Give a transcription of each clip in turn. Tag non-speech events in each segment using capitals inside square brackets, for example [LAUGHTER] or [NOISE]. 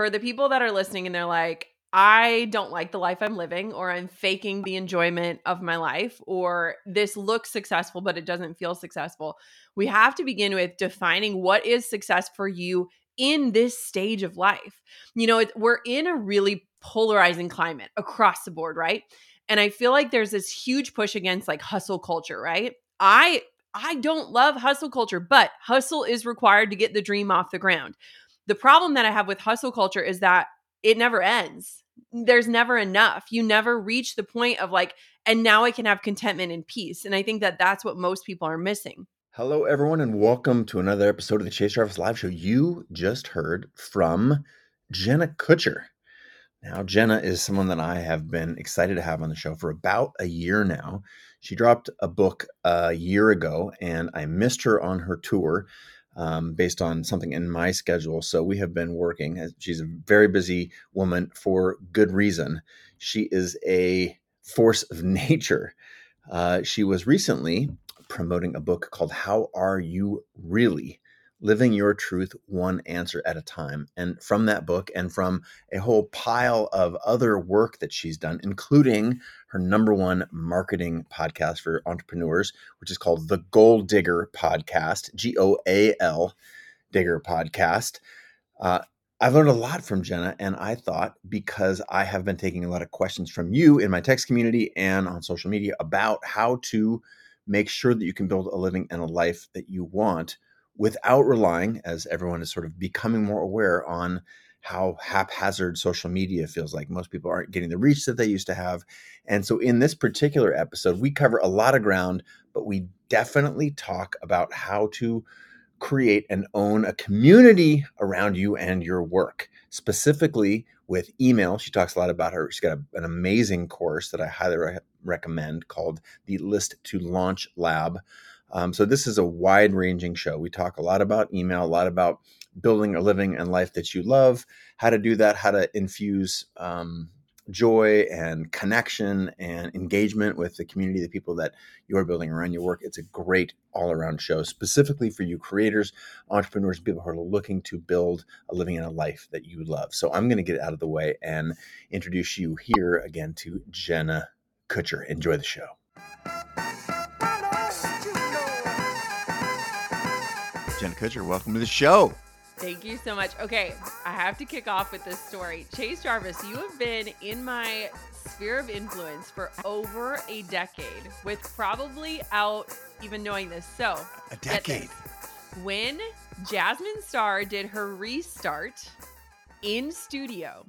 for the people that are listening and they're like, I don't like the life I'm living, or I'm faking the enjoyment of my life, or this looks successful, but it doesn't feel successful. We have to begin with defining what is success for you in this stage of life. You know, it, we're in a really polarizing climate across the board, right? And I feel like there's this huge push against like hustle culture, right? I I don't love hustle culture, but hustle is required to get the dream off the ground. The problem that I have with hustle culture is that it never ends. There's never enough. You never reach the point of like, and now I can have contentment and peace. And I think that that's what most people are missing. Hello, everyone, and welcome to another episode of the Chase Jarvis Live Show. You just heard from Jenna Kutcher. Now, Jenna is someone that I have been excited to have on the show for about a year now. She dropped a book a year ago, and I missed her on her tour um, based on something in my schedule. So we have been working. She's a very busy woman for good reason. She is a force of [LAUGHS] nature. Uh, she was recently promoting a book called How Are You Really? Living Your Truth One Answer at a Time. And from that book and from a whole pile of other work that she's done, including her number one marketing podcast for entrepreneurs, which is called the Goal Digger Podcast, G O A L Digger Podcast. Uh, I've learned a lot from Jenna, and I thought because I have been taking a lot of questions from you in my text community and on social media about how to make sure that you can build a living and a life that you want without relying, as everyone is sort of becoming more aware on how haphazard social media feels like. Most people aren't getting the reach that they used to have. And so, in this particular episode, we cover a lot of ground, but we definitely talk about how to create and own a community around you and your work, specifically with email. She talks a lot about her. She's got a, an amazing course that I highly re- recommend called the List to Launch Lab. Um, so this is a wide ranging show. We talk a lot about email, a lot about building a living and life that you love, how to do that, how to infuse um, joy and connection and engagement with the community, the people that you're building around your work. It's a great all around show, specifically for you creators, entrepreneurs, people who are looking to build a living and a life that you love. So I'm going to get out of the way and introduce you here again to Jenna Kutcher. Enjoy the show. Jenna Kutcher, welcome to the show. Thank you so much. Okay, I have to kick off with this story. Chase Jarvis, you have been in my sphere of influence for over a decade, with probably out even knowing this. So, a decade. When Jasmine Star did her restart in studio,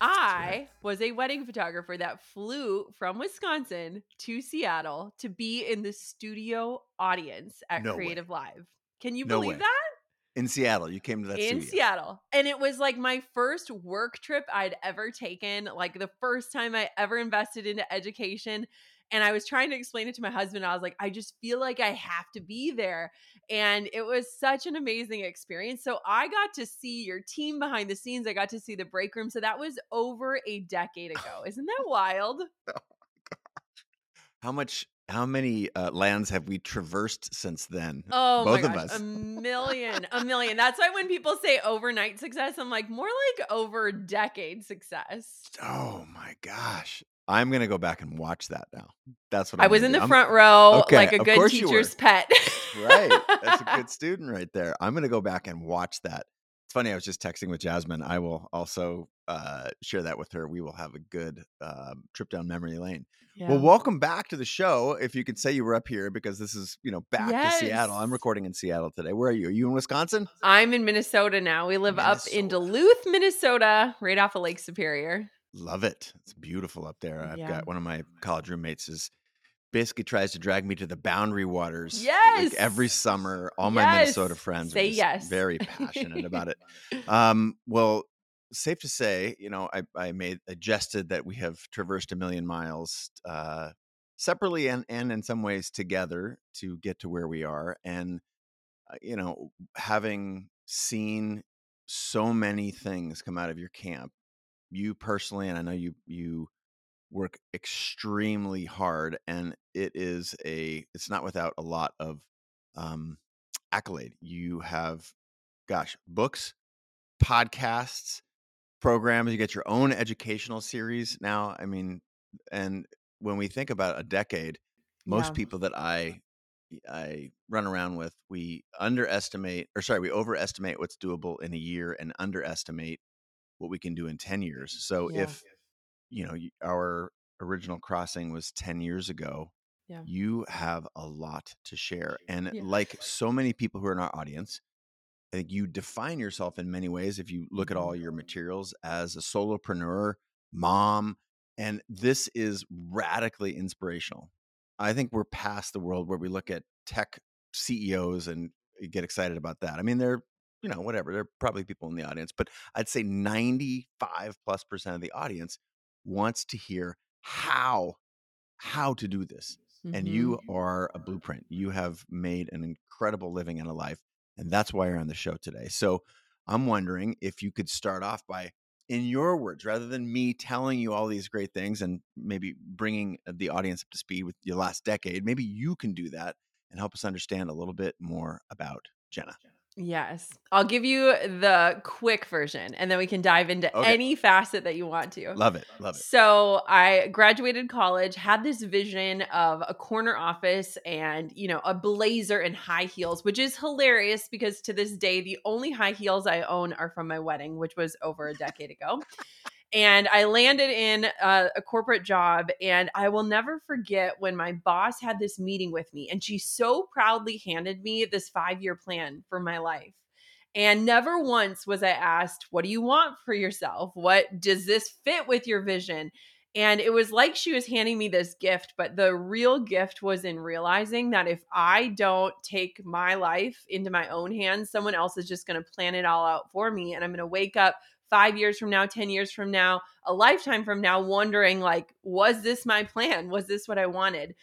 I was a wedding photographer that flew from Wisconsin to Seattle to be in the studio audience at No Creative Live. Can you No believe way. that? In Seattle, you came to that in studio. Seattle. And it was like my first work trip I'd ever taken, like the first time I ever invested into education. And I was trying to explain it to my husband. I was like, I just feel like I have to be there. And it was such an amazing experience. So I got to see your team behind the scenes. I got to see the break room. So that was over a decade ago. Isn't that [LAUGHS] wild? Oh How much? How many uh, lands have we traversed since then? Oh Both my of gosh, us. a million, a [LAUGHS] million. That's why when people say overnight success, I'm like more like over decade success. Oh my gosh! I'm gonna go back and watch that now. That's what I I'm was in do. the I'm- front row, okay, like a good course you were. teacher's pet. right. That's a good [LAUGHS] student right there. I'm gonna go back and watch that. It's funny. I was just texting with Jasmine. I will also uh, share that with her. We will have a good um, trip down memory lane. Yeah. Well, welcome back to the show. If you could say you were up here because this is, you know, back to Seattle. I'm recording in Seattle today. Where are you? Are you in Wisconsin? I'm in Minnesota now. We live up in Duluth, Minnesota, right off of Lake Superior. Love it. It's beautiful up there. I've Yeah. got one of my college roommates is basically tries to drag me to the boundary waters. like, Yes. every summer. All my Minnesota friends Say are yes. very passionate about it. [LAUGHS] Um, well, safe to say, you know, I, I made I jested that we have traversed a million miles uh, separately and, and in some ways together to get to where we are. And, uh, you know, having seen so many things come out of your camp, you personally, and I know you, you work extremely hard and it is a, it's not without a lot of um, accolade. You have, gosh, books, podcasts, programs, you get your own educational series now. I mean, and when we think about a decade, most Yeah. people that I I run around with, we underestimate or sorry, we overestimate what's doable in a year and underestimate what we can do in 10 years. So Yeah. if you know, our original crossing was 10 years ago, Yeah. you have a lot to share. And Yeah. like so many people who are in our audience, I think you define yourself in many ways if you look at mm-hmm. all your materials as a solopreneur, mom, and this is radically inspirational. I think we're past the world where we look at tech CEOs and get excited about that. I mean, they're, you know, whatever, there are probably people in the audience, but I'd say 95 plus percent of the audience wants to hear how how to do this and Mhm. you are a blueprint. You have made an incredible living and a life, and that's why you're on the show today. So I'm wondering if you could start off by, in your words, rather than me telling you all these great things and maybe bringing the audience up to speed with your last decade, maybe you can do that and help us understand a little bit more about Jenna. Yes. I'll give you the quick version and then we can dive into Okay. any facet that you want to. Love it. Love it. So I graduated college, had this vision of a corner office and, you know, a blazer and high heels, which is hilarious because to this day, the only high heels I own are from my wedding, which was over a decade ago. And I landed in a, corporate job, and I will never forget when my boss had this meeting with me, and she so proudly handed me this five year plan for my life. And never once was I asked, What do you want for yourself? What does this fit with your vision? And it was like she was handing me this gift, but the real gift was in realizing that if I don't take my life into my own hands, someone else is just going to plan it all out for me. And I'm going to wake up five years from now, 10 years from now, a lifetime from now, wondering, like, was this my plan? Was this what I wanted?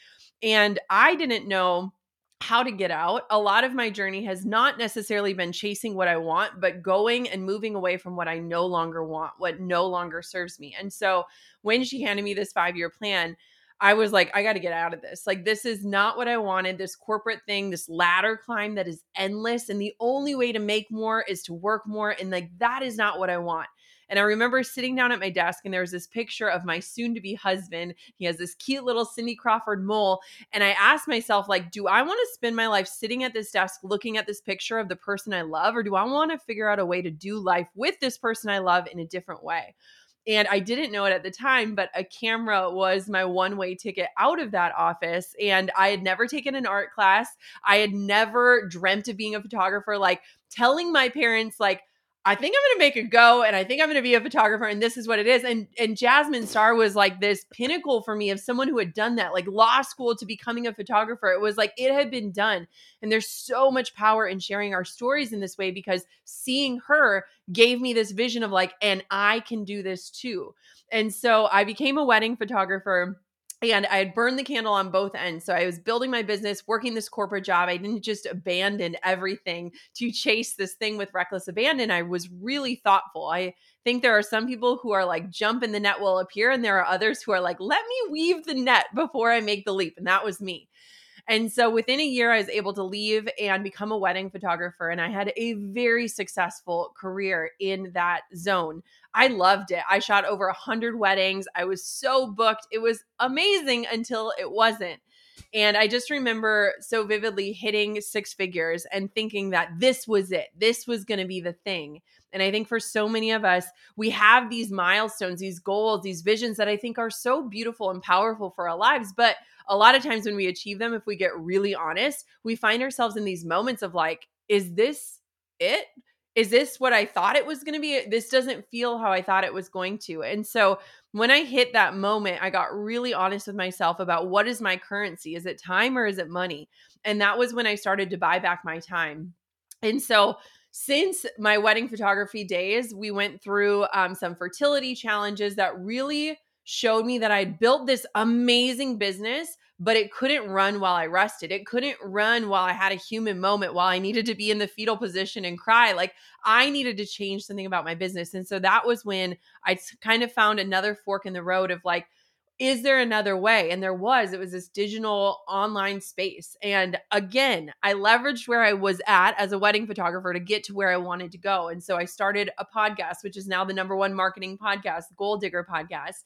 And I didn't know how to get out. A lot of my journey has not necessarily been chasing what I want, but going and moving away from what I no longer want, what no longer serves me. And so when she handed me this five year plan, I was like, I got to get out of this. Like, this is not what I wanted. This corporate thing, this ladder climb that is endless. And the only way to make more is to work more. And like, that is not what I want. And I remember sitting down at my desk and there was this picture of my soon to be husband. He has this cute little Cindy Crawford mole. And I asked myself, like, do I want to spend my life sitting at this desk looking at this picture of the person I love? Or do I want to figure out a way to do life with this person I love in a different way? And I didn't know it at the time, but a camera was my one way ticket out of that office. And I had never taken an art class. I had never dreamt of being a photographer. Like telling my parents, like, I think I'm going to make a go and I think I'm going to be a photographer and this is what it is. And and Jasmine Star was like this pinnacle for me of someone who had done that, like law school to becoming a photographer. It was like it had been done. And there's so much power in sharing our stories in this way because seeing her gave me this vision of like and I can do this too. And so I became a wedding photographer and I had burned the candle on both ends. So I was building my business, working this corporate job. I didn't just abandon everything to chase this thing with reckless abandon. I was really thoughtful. I think there are some people who are like, jump and the net will appear. And there are others who are like, let me weave the net before I make the leap. And that was me. And so within a year, I was able to leave and become a wedding photographer. And I had a very successful career in that zone. I loved it. I shot over 100 weddings. I was so booked. It was amazing until it wasn't. And I just remember so vividly hitting six figures and thinking that this was it. This was going to be the thing. And I think for so many of us, we have these milestones, these goals, these visions that I think are so beautiful and powerful for our lives. But a lot of times when we achieve them, if we get really honest, we find ourselves in these moments of like, is this it? Is this what I thought it was going to be? This doesn't feel how I thought it was going to. And so when I hit that moment, I got really honest with myself about what is my currency? Is it time or is it money? And that was when I started to buy back my time. And so since my wedding photography days, we went through um, some fertility challenges that really showed me that I'd built this amazing business, but it couldn't run while I rested. It couldn't run while I had a human moment, while I needed to be in the fetal position and cry. Like I needed to change something about my business. And so that was when I kind of found another fork in the road of like, is there another way? And there was. It was this digital online space. And again, I leveraged where I was at as a wedding photographer to get to where I wanted to go. And so I started a podcast, which is now the number one marketing podcast, Goal Digger podcast.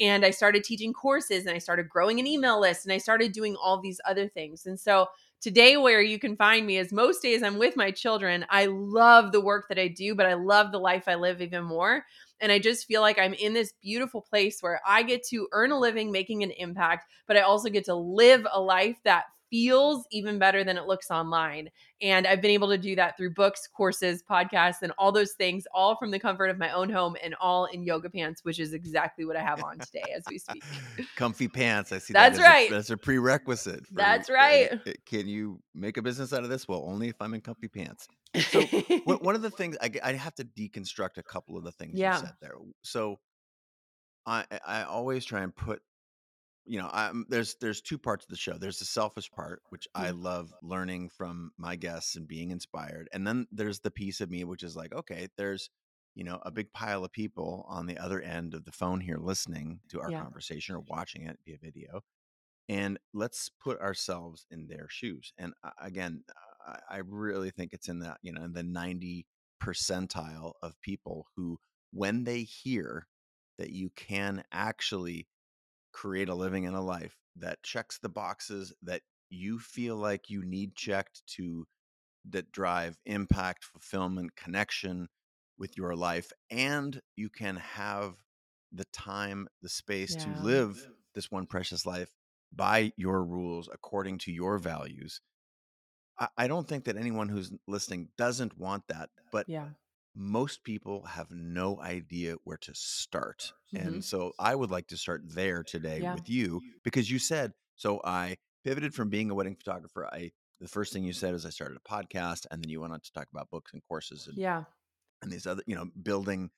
And I started teaching courses and I started growing an email list and I started doing all these other things. And so today, where you can find me is most days I'm with my children. I love the work that I do, but I love the life I live even more. And I just feel like I'm in this beautiful place where I get to earn a living making an impact, but I also get to live a life that feels even better than it looks online. And I've been able to do that through books, courses, podcasts, and all those things, all from the comfort of my own home and all in yoga pants, which is exactly what I have on today as we speak. [LAUGHS] Comfy pants. I see that's that right. A, that's a prerequisite. For, that's right. Uh, can you make a business out of this? Well, only if I'm in comfy pants. So [LAUGHS] one of the things I, I have to deconstruct a couple of the things yeah. you said there. So I I always try and put you know, I'm, there's there's two parts of the show. There's the selfish part, which I love learning from my guests and being inspired, and then there's the piece of me which is like, okay, there's you know a big pile of people on the other end of the phone here listening to our yeah. conversation or watching it via video, and let's put ourselves in their shoes. And uh, again, I, I really think it's in that you know in the ninety percentile of people who, when they hear that you can actually create a living and a life that checks the boxes that you feel like you need checked to that drive impact, fulfillment, connection with your life and you can have the time, the space yeah. to live this one precious life by your rules according to your values. I, I don't think that anyone who's listening doesn't want that, but yeah most people have no idea where to start. Mm-hmm. And so I would like to start there today yeah. with you because you said, so I pivoted from being a wedding photographer. I, the first thing you said is I started a podcast and then you went on to talk about books and courses and, yeah. and these other, you know, building,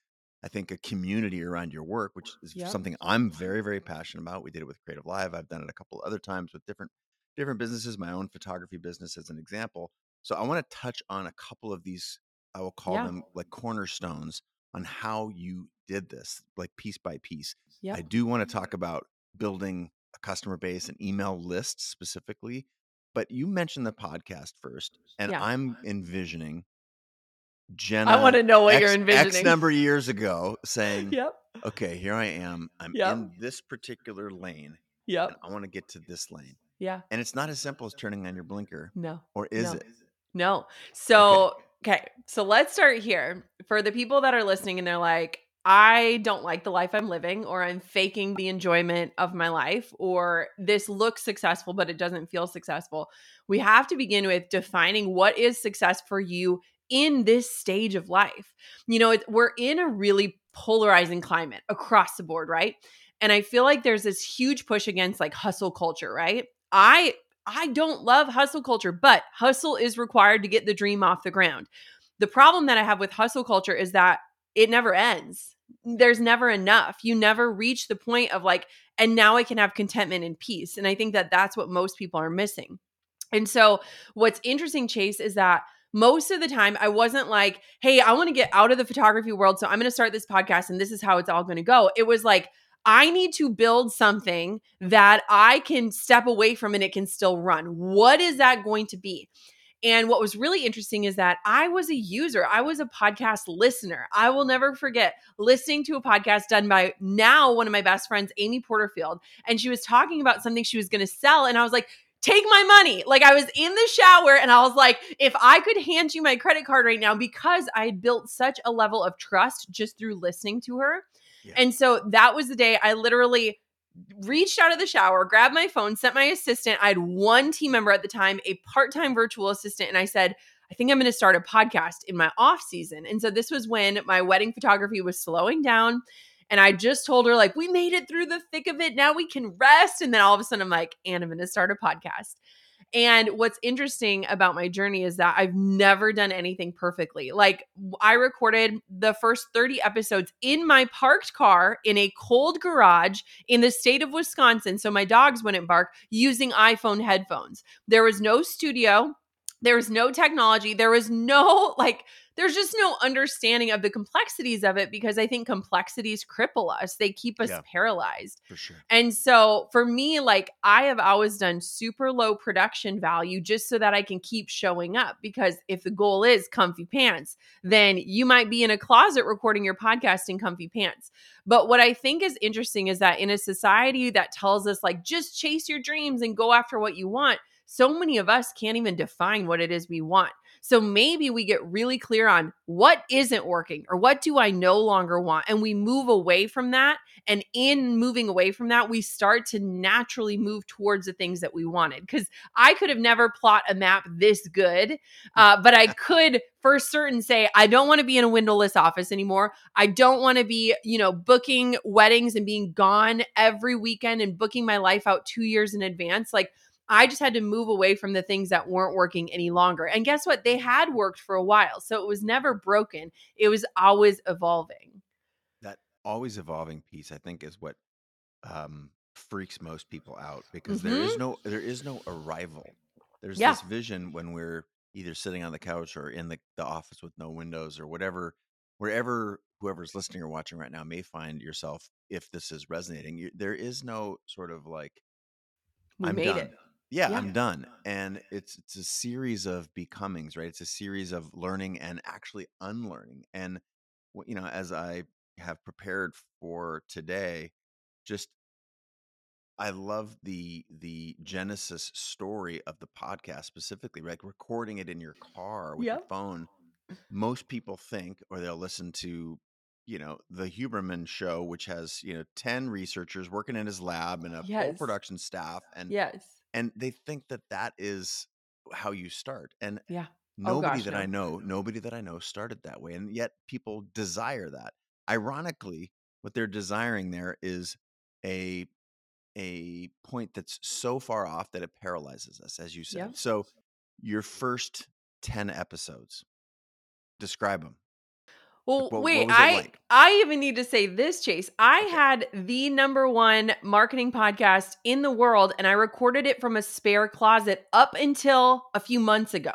I think a community around your work, which is yep. something I'm very, very passionate about. We did it with Creative Live. I've done it a couple other times with different, different businesses, my own photography business as an example. So I want to touch on a couple of these I will call yeah. them like cornerstones on how you did this, like piece by piece. Yep. I do want to talk about building a customer base and email lists specifically, but you mentioned the podcast first, and yeah. I'm envisioning Jenna. I want to know what X, you're envisioning. X number of years ago, [LAUGHS] saying, "Yep, okay, here I am. I'm yep. in this particular lane. Yep, I want to get to this lane. Yeah, and it's not as simple as turning on your blinker. No, or is no. it? No. So okay. Okay, so let's start here. For the people that are listening and they're like, I don't like the life I'm living, or I'm faking the enjoyment of my life, or this looks successful, but it doesn't feel successful. We have to begin with defining what is success for you in this stage of life. You know, we're in a really polarizing climate across the board, right? And I feel like there's this huge push against like hustle culture, right? I I don't love hustle culture, but hustle is required to get the dream off the ground. The problem that I have with hustle culture is that it never ends. There's never enough. You never reach the point of like, and now I can have contentment and peace. And I think that that's what most people are missing. And so, what's interesting, Chase, is that most of the time I wasn't like, hey, I want to get out of the photography world. So I'm going to start this podcast and this is how it's all going to go. It was like, I need to build something that I can step away from and it can still run. What is that going to be? And what was really interesting is that I was a user, I was a podcast listener. I will never forget listening to a podcast done by now one of my best friends, Amy Porterfield. And she was talking about something she was going to sell. And I was like, take my money. Like I was in the shower and I was like, if I could hand you my credit card right now, because I had built such a level of trust just through listening to her, and so that was the day I literally reached out of the shower, grabbed my phone, sent my assistant. I had one team member at the time, a part time virtual assistant, and I said, I think I'm going to start a podcast in my off season. And so this was when my wedding photography was slowing down. And I just told her, like, we made it through the thick of it. Now we can rest. And then all of a sudden, I'm like, and I'm going to start a podcast. And what's interesting about my journey is that I've never done anything perfectly. Like, I recorded the first 30 episodes in my parked car in a cold garage in the state of Wisconsin. So my dogs wouldn't bark using iPhone headphones. There was no studio, there was no technology, there was no [LAUGHS] like there's just no understanding of the complexities of it because I think complexities cripple us. They keep us Yeah. paralyzed. For sure. And so for me, like I have always done super low production value just so that I can keep showing up. Because if the goal is comfy pants, then you might be in a closet recording your podcast in comfy pants. But what I think is interesting is that in a society that tells us, like, just chase your dreams and go after what you want, so many of us can't even define what it is we want. So maybe we get really clear on what isn't working or what do I no longer want. And we move away from that. And in moving away from that, we start to naturally move towards the things that we wanted. Because I could have never plot a map this good, uh, but I could for certain say, I don't want to be in a windowless office anymore. I don't want to be, you know, booking weddings and being gone every weekend and booking my life out two years in advance. Like, I just had to move away from the things that weren't working any longer. And guess what? They had worked for a while. So it was never broken, it was always evolving. That always evolving piece, I think, is what um, freaks most people out because there is no there is no arrival. There's Mm-hmm. Yeah. this vision when we're either sitting on the couch or in the, the office with no windows or whatever, wherever whoever's listening or watching right now may find yourself if this is resonating. You, there is no sort of like We I'm made done. it. Yeah, Yeah. I'm done. And it's it's a series of becomings, right? It's a series of learning and actually unlearning. And you know, as I have prepared for today, just I love the the genesis story of the podcast specifically, like recording it in your car with your phone. Most people think, or they'll listen to, you know, the Huberman show, which has you know ten researchers working in his lab and a full Yes. production staff, and Yes. And they think that that is how you start and Yeah. Oh, nobody gosh, that i know nobody that i know started that way and yet people desire that ironically what they're desiring there is a a point that's so far off that it paralyzes us as you said Yeah. so your first 10 episodes describe them Well, what- what wait, it I like? I even need to say this, Chase. I Okay. had the number one marketing podcast in the world, and I recorded it from a spare closet up until a few months ago.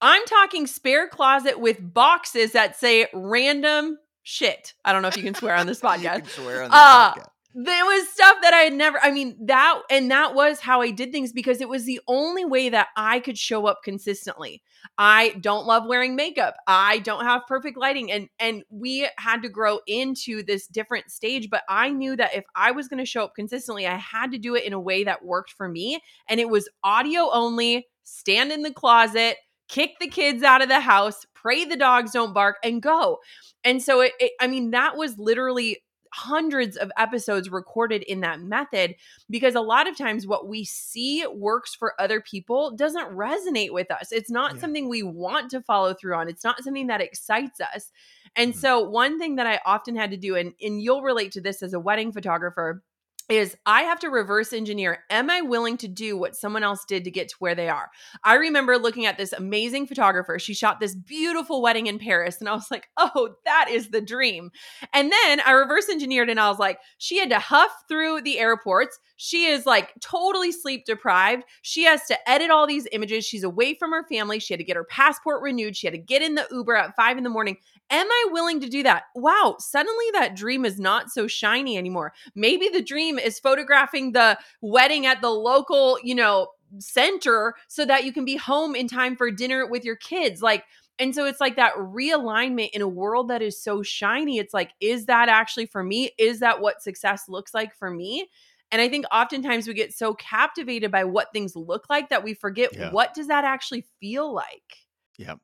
I'm talking spare closet with boxes that say random shit. I don't know if you can swear on this [LAUGHS] you can swear on this Uh, podcast. There was stuff that I had never, I mean, that, and that was how I did things because it was the only way that I could show up consistently. I don't love wearing makeup. I don't have perfect lighting. And, and we had to grow into this different stage, but I knew that if I was going to show up consistently, I had to do it in a way that worked for me. And it was audio only, stand in the closet, kick the kids out of the house, pray the dogs don't bark, and go. And so it, it I mean, that was literally hundreds of episodes recorded in that method because a lot of times what we see works for other people doesn't resonate with us. It's not Yeah. something we want to follow through on. It's not something that excites us. And Mhm. so one thing that I often had to do and and you'll relate to this as a wedding photographer is I have to reverse engineer. Am I willing to do what someone else did to get to where they are? I remember looking at this amazing photographer. She shot this beautiful wedding in Paris, and I was like, oh, that is the dream. And then I reverse engineered and I was like, she had to huff through the airports. She is like totally sleep deprived. She has to edit all these images. She's away from her family. She had to get her passport renewed. She had to get in the Uber at five in the morning. Am I willing to do that? Wow, suddenly that dream is not so shiny anymore. Maybe the dream is photographing the wedding at the local, you know, center so that you can be home in time for dinner with your kids. Like, and so it's like that realignment in a world that is so shiny. It's like, is that actually for me? Is that what success looks like for me? And I think oftentimes we get so captivated by what things look like that we forget Yeah. what does that actually feel like? Yeah.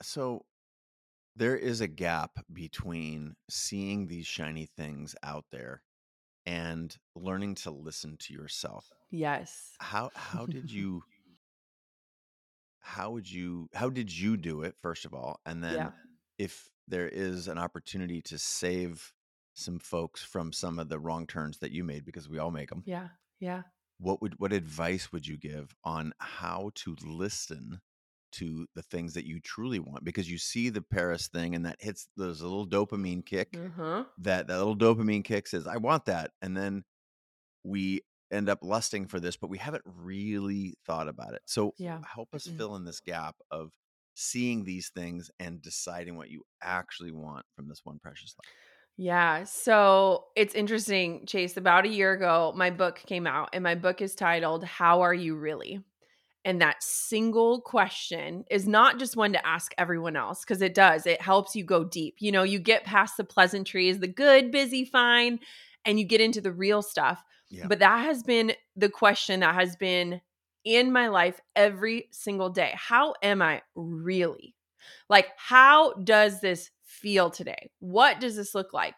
So there is a gap between seeing these shiny things out there and learning to listen to yourself. Yes. How how did [LAUGHS] you how would you how did you do it first of all? And then Yeah. if there is an opportunity to save some folks from some of the wrong turns that you made because we all make them. Yeah. Yeah. What would what advice would you give on how to listen to the things that you truly want because you see the Paris thing and that hits there's a little dopamine kick Uh-huh. that that little dopamine kick says I want that and then we end up lusting for this but we haven't really thought about it. So Yeah. help us Mm-mm. fill in this gap of seeing these things and deciding what you actually want from this one precious life? Yeah. So it's interesting, Chase. About a year ago, my book came out, and my book is titled, How Are You Really? And that single question is not just one to ask everyone else because it does. It helps you go deep. You know, you get past the pleasantries, the good, busy, fine, and you get into the real stuff. Yeah. But that has been the question that has been in my life every single day. How am I really? Like, how does this feel today? What does this look like?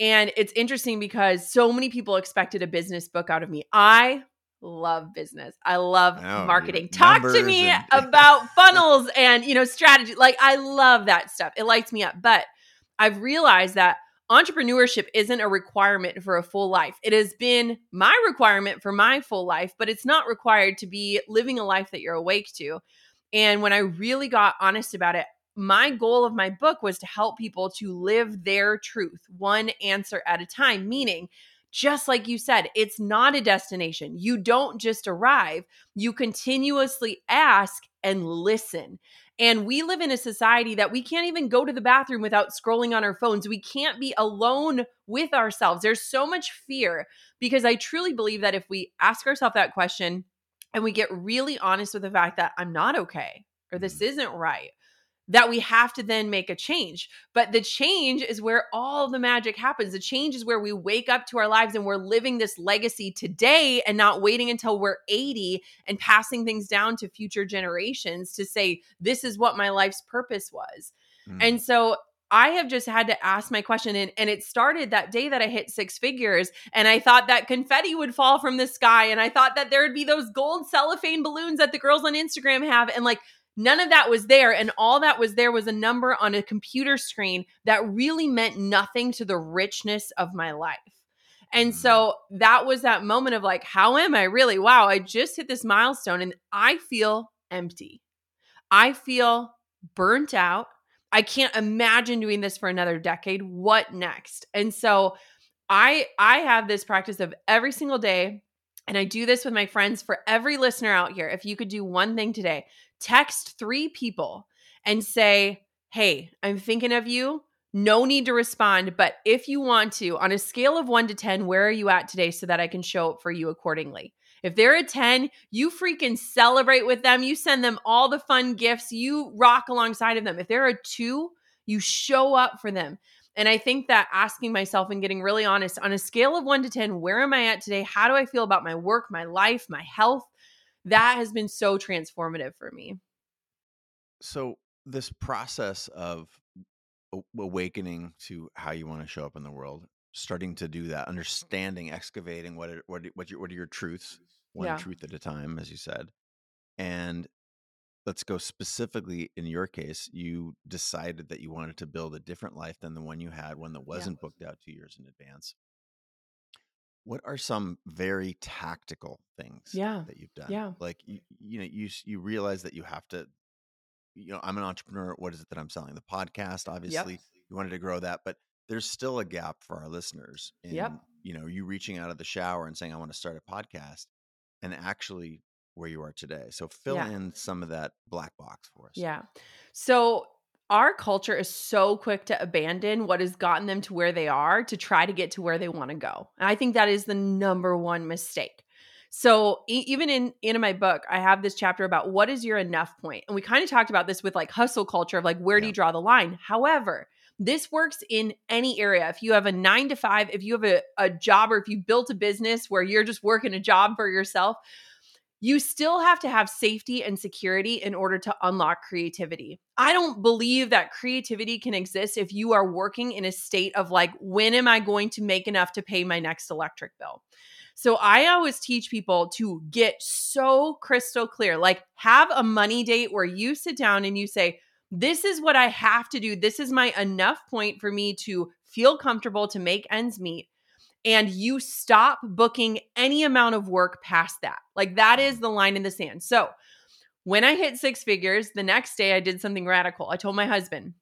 And it's interesting because so many people expected a business book out of me. I love business. I love marketing. Talk to me and- [LAUGHS] about funnels and, you know, strategy. Like I love that stuff. It lights me up. But I've realized that entrepreneurship isn't a requirement for a full life. It has been my requirement for my full life, but it's not required to be living a life that you're awake to. And when I really got honest about it, my goal of my book was to help people to live their truth one answer at a time, meaning, just like you said, it's not a destination. You don't just arrive, you continuously ask and listen. And we live in a society that we can't even go to the bathroom without scrolling on our phones. We can't be alone with ourselves. There's so much fear because I truly believe that if we ask ourselves that question and we get really honest with the fact that I'm not okay or this mm-hmm. isn't right, that we have to then make a change. But the change is where all the magic happens. The change is where we wake up to our lives and we're living this legacy today and not waiting until we're 80 and passing things down to future generations to say, this is what my life's purpose was. Mm. And so I have just had to ask my question. And, and it started that day that I hit six figures. And I thought that confetti would fall from the sky. And I thought that there would be those gold cellophane balloons that the girls on Instagram have. And like, None of that was there. And all that was there was a number on a computer screen that really meant nothing to the richness of my life. And Mm. so that was that moment of like, how am I really? Wow, I just hit this milestone and I feel empty. I feel burnt out. I can't imagine doing this for another decade. What next? And so I I have this practice of every single day and I do this with my friends for every listener out here. If you could do one thing today, text 3 people and say, "Hey, I'm thinking of you." No need to respond, but if you want to, on a scale of 1 to 10, where are you at today so that I can show up for you accordingly? If they're a 10, you freaking celebrate with them. You send them all the fun gifts. You rock alongside of them. If they're a 2, you show up for them. And I think that asking myself and getting really honest on a scale of 1 to 10, where am I at today? How do I feel about my work, my life, my health? That has been so transformative for me. So this process of awakening to how you want to show up in the world, starting to do that, understanding, excavating what are, what what, your, what are your truths, one Yeah. truth at a time, as you said, and let's go specifically in your case. You decided that you wanted to build a different life than the one you had, one that wasn't booked out two years in advance. What are some very tactical things Yeah. that you've done? Yeah. Like you, you know, you you realize that you have to you know, I'm an entrepreneur. What is it that I'm selling? The podcast, obviously, you wanted to grow that, but there's still a gap for our listeners. In, Yep. You know, you reaching out of the shower and saying, I want to start a podcast, and actually where you are today. So fill Yeah. in some of that black box for us. Yeah. So our culture is so quick to abandon what has gotten them to where they are to try to get to where they want to go. And I think that is the number one mistake. So e- even in in my book, I have this chapter about what is your enough point, and we kind of talked about this with like hustle culture of like where do you draw the line. However, this works in any area. If you have a nine to five, if you have a, a job, or if you built a business where you're just working a job for yourself, you still have to have safety and security in order to unlock creativity. I don't believe that creativity can exist if you are working in a state of like, when am I going to make enough to pay my next electric bill? So I always teach people to get so crystal clear. Like, have a money date where you sit down and you say, This is what I have to do. This is my enough point for me to feel comfortable to make ends meet and you stop booking any amount of work past that. Like that is the line in the sand. So when I hit six figures, the next day I did something radical. I told my husband,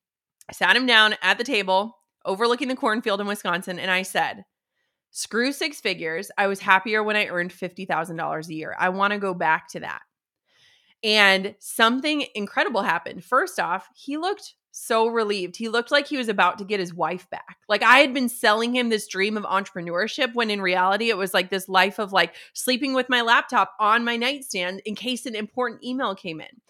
I sat him down at the table overlooking the cornfield in Wisconsin, and I said, Screw six figures. I was happier when I earned $50,000 a year. I want to go back to that. And something incredible happened. First off, he looked so relieved. He looked like he was about to get his wife back. Like I had been selling him this dream of entrepreneurship when in reality it was like this life of like sleeping with my laptop on my nightstand in case an important email came in.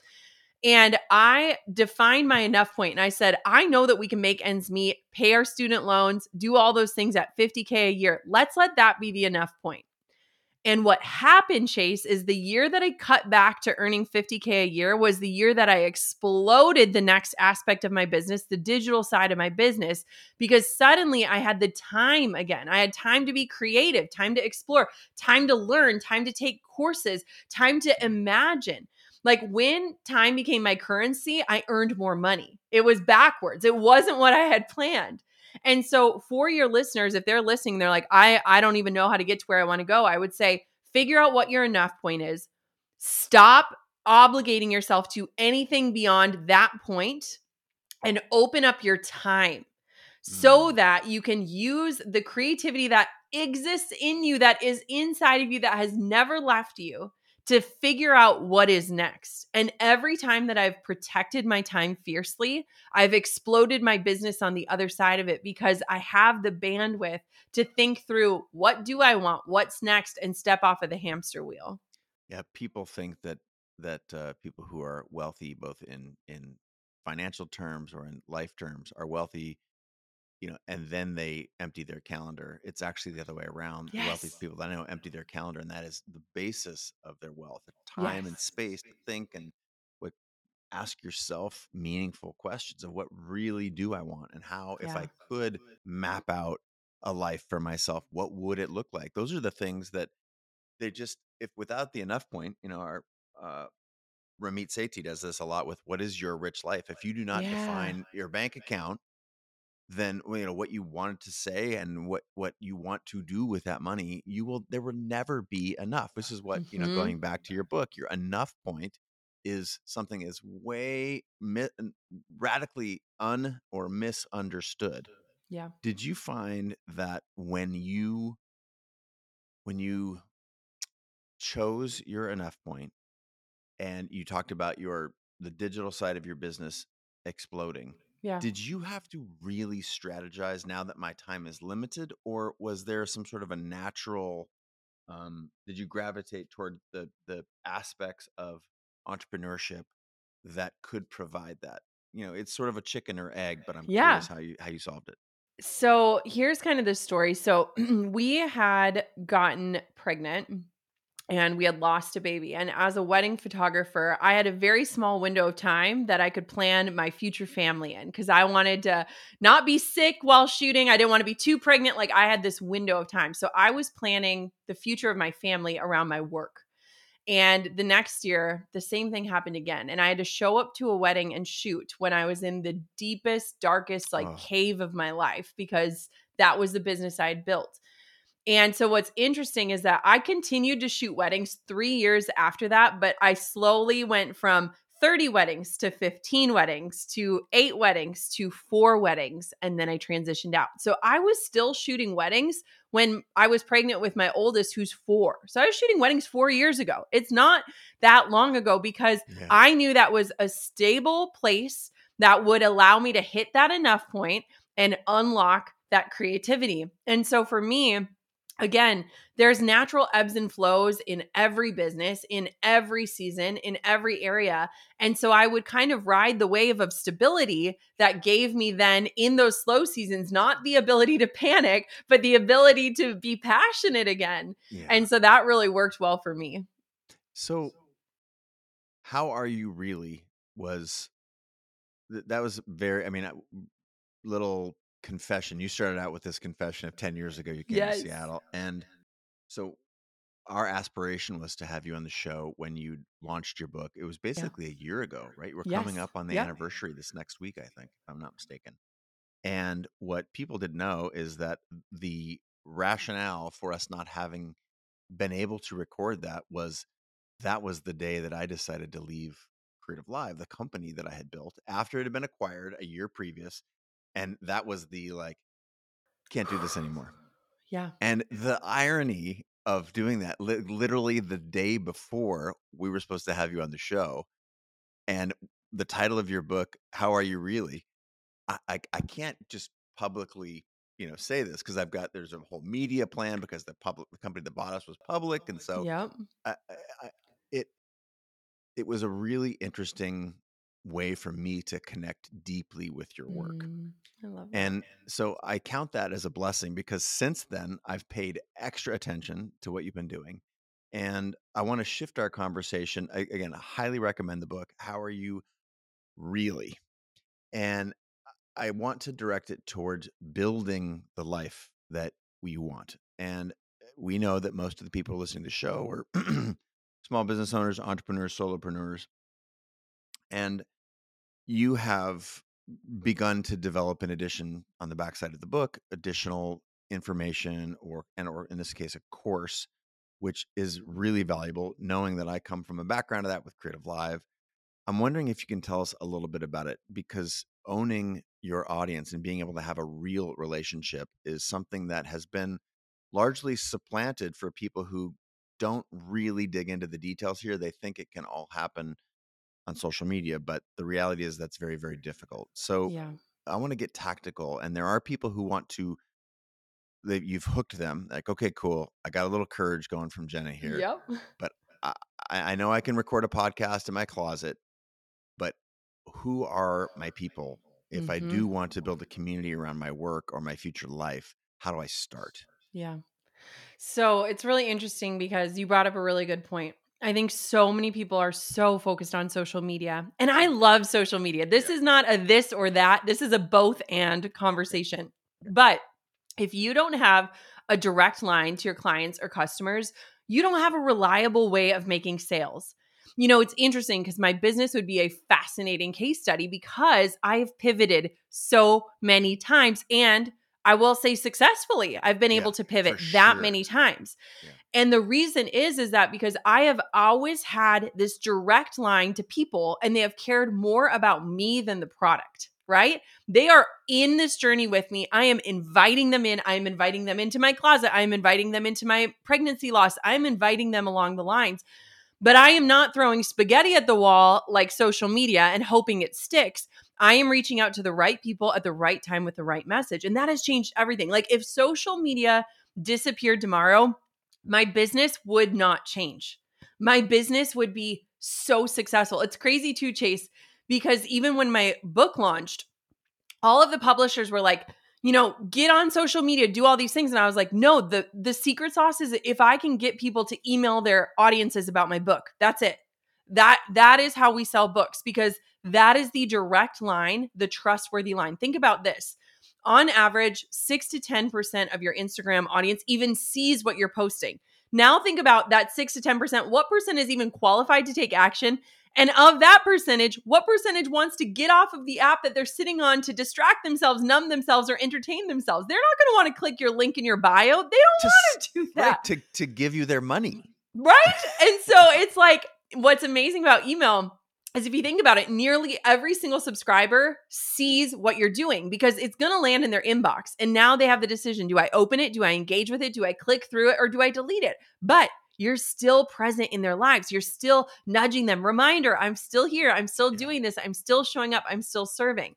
And I defined my enough point and I said, I know that we can make ends meet, pay our student loans, do all those things at 50K a year. Let's let that be the enough point. And what happened, Chase, is the year that I cut back to earning 50K a year was the year that I exploded the next aspect of my business, the digital side of my business, because suddenly I had the time again. I had time to be creative, time to explore, time to learn, time to take courses, time to imagine. Like when time became my currency, I earned more money. It was backwards. It wasn't what I had planned. And so for your listeners, if they're listening, they're like, I, I don't even know how to get to where I want to go. I would say, figure out what your enough point is. Stop obligating yourself to anything beyond that point and open up your time so Mm. that you can use the creativity that exists in you, that is inside of you, that has never left you to figure out what is next. And every time that I've protected my time fiercely, I've exploded my business on the other side of it because I have the bandwidth to think through what do I want, what's next, and step off of the hamster wheel. Yeah, people think that that uh, people who are wealthy, both in in financial terms or in life terms, are wealthy. You know, and then they empty their calendar. It's actually the other way around. The wealthy people that I know empty their calendar, and that is the basis of their wealth: time and space to think and what ask yourself meaningful questions of what really do I want, and how, if I could map out a life for myself, what would it look like? Those are the things that they just if without the enough point, you know, our uh Ramit Sethi does this a lot with what is your rich life? If you do not Yeah. define your bank account, then you know what you wanted to say and what what you want to do with that money, you will there will never be enough. This is [LAUGHS] what, you know, Mhm. going back to your book, your enough point is something is way mi- radically un or misunderstood. Yeah. Did you find that when you when you chose your enough point and you talked about your the digital side of your business exploding Yeah. did you have to really strategize now that my time is limited or was there some sort of a natural um did you gravitate toward the the aspects of entrepreneurship that could provide that you know it's sort of a chicken or egg but i'm Yeah. curious how you how you solved it So here's kind of the story. So [CLEARS THROAT] we had gotten pregnant and we had lost a baby. And as a wedding photographer, I had a very small window of time that I could plan my future family in because I wanted to not be sick while shooting. I didn't want to be too pregnant. Like I had this window of time. So I was planning the future of my family around my work. And the next year, the same thing happened again. And I had to show up to a wedding and shoot when I was in the deepest, darkest, like Oh. cave of my life because that was the business I had built. And so what's interesting is that I continued to shoot weddings 3 years after that, but I slowly went from 30 weddings to 15 weddings to 8 weddings to 4 weddings and then I transitioned out. So I was still shooting weddings when I was pregnant with my oldest who's 4. So I was shooting weddings 4 years ago. It's not that long ago because yeah I knew that was a stable place that would allow me to hit that enough point and unlock that creativity. And so for me, again, there's natural ebbs and flows in every business, in every season, in every area. And so I would kind of ride the wave of stability that gave me then in those slow seasons, not the ability to panic, but the ability to be passionate again. yeah And so that really worked well for me. So, how are you really? Was that was very? I mean, a little confession. You started out with this confession of ten years ago. You came Yes. to Seattle, and so our aspiration was to have you on the show when you launched your book. It was basically a year ago, right? We're coming up on the anniversary this next week, I think, if I'm not mistaken. And what people didn't know is that the rationale for us not having been able to record that was that was the day that I decided to leave Creative Live, the company that I had built after it had been acquired a year previous. And that was the like, can't do this [SIGHS] anymore. Yeah. And the irony of doing that, li- literally the day before we were supposed to have you on the show, and the title of your book, "How Are You Really?" I I, I can't just publicly, you know, say this because I've got there's a whole media plan because the public the company that bought us was public, and so Yep. I, I, I, it it was a really interesting way for me to connect deeply with your work. Mm, I love that. And so I count that as a blessing because since then I've paid extra attention to what you've been doing. And I want to shift our conversation. I, again, I highly recommend the book. How are you really? And I want to direct it towards building the life that we want. And we know that most of the people listening to the show are [CLEARS THROAT] small business owners, entrepreneurs, solopreneurs. And you have begun to develop in addition on the backside of the book additional information or and or in this case a course which is really valuable knowing that i come from a background of that with creative live. I'm wondering if you can tell us a little bit about it because owning your audience and being able to have a real relationship is something that has been largely supplanted for people who don't really dig into the details here. They think it can all happen on social media, but the reality is that's very, very difficult. So yeah. I want to get tactical, and there are people who want to. That you've hooked them, like, okay, cool. I got a little courage going from Jenna here, Yep. but I, I know I can record a podcast in my closet. But who are my people? If I Mhm. do want to build a community around my work or my future life, how do I start? Yeah. So it's really interesting because you brought up a really good point. I think so many people are so focused on social media. And I love social media. This is not a this or that. This is a both and conversation. But if you don't have a direct line to your clients or customers, you don't have a reliable way of making sales. You know, it's interesting because my business would be a fascinating case study because I've pivoted so many times and I will say successfully. I've been Yeah, able to pivot that sure. many times. Yeah. And the reason is is that because I have always had this direct line to people and they have cared more about me than the product, right? They are in this journey with me. I am inviting them in. I am inviting them into my closet. I am inviting them into my pregnancy loss. I am inviting them along the lines. But I am not throwing spaghetti at the wall like social media and hoping it sticks. I am reaching out to the right people at the right time with the right message. And that has changed everything. Like if social media disappeared tomorrow, my business would not change. My business would be so successful. It's crazy too, Chase, because even when my book launched, all of the publishers were like, you know, get on social media, do all these things. And I was like, no, the the secret sauce is if I can get people to email their audiences about my book. That's it. That that is how we sell books because that is the direct line, the trustworthy line. Think about this. On average, 6 to 10% of your Instagram audience even sees what you're posting. Now think about that 6 to 10%. What percent is even qualified to take action? And of that percentage, what percentage wants to get off of the app that they're sitting on to distract themselves, numb themselves, or entertain themselves? They're not going to want to click your link in your bio. They don't want to do that. Right, to to give you their money. Right? and so it's like what's amazing about email is if you think about it, nearly every single subscriber sees what you're doing because it's going to land in their inbox. And now they have the decision do I open it? Do I engage with it? Do I click through it? Or do I delete it? But you're still present in their lives. You're still nudging them. Reminder, I'm still here. I'm still doing this. I'm still showing up. I'm still serving.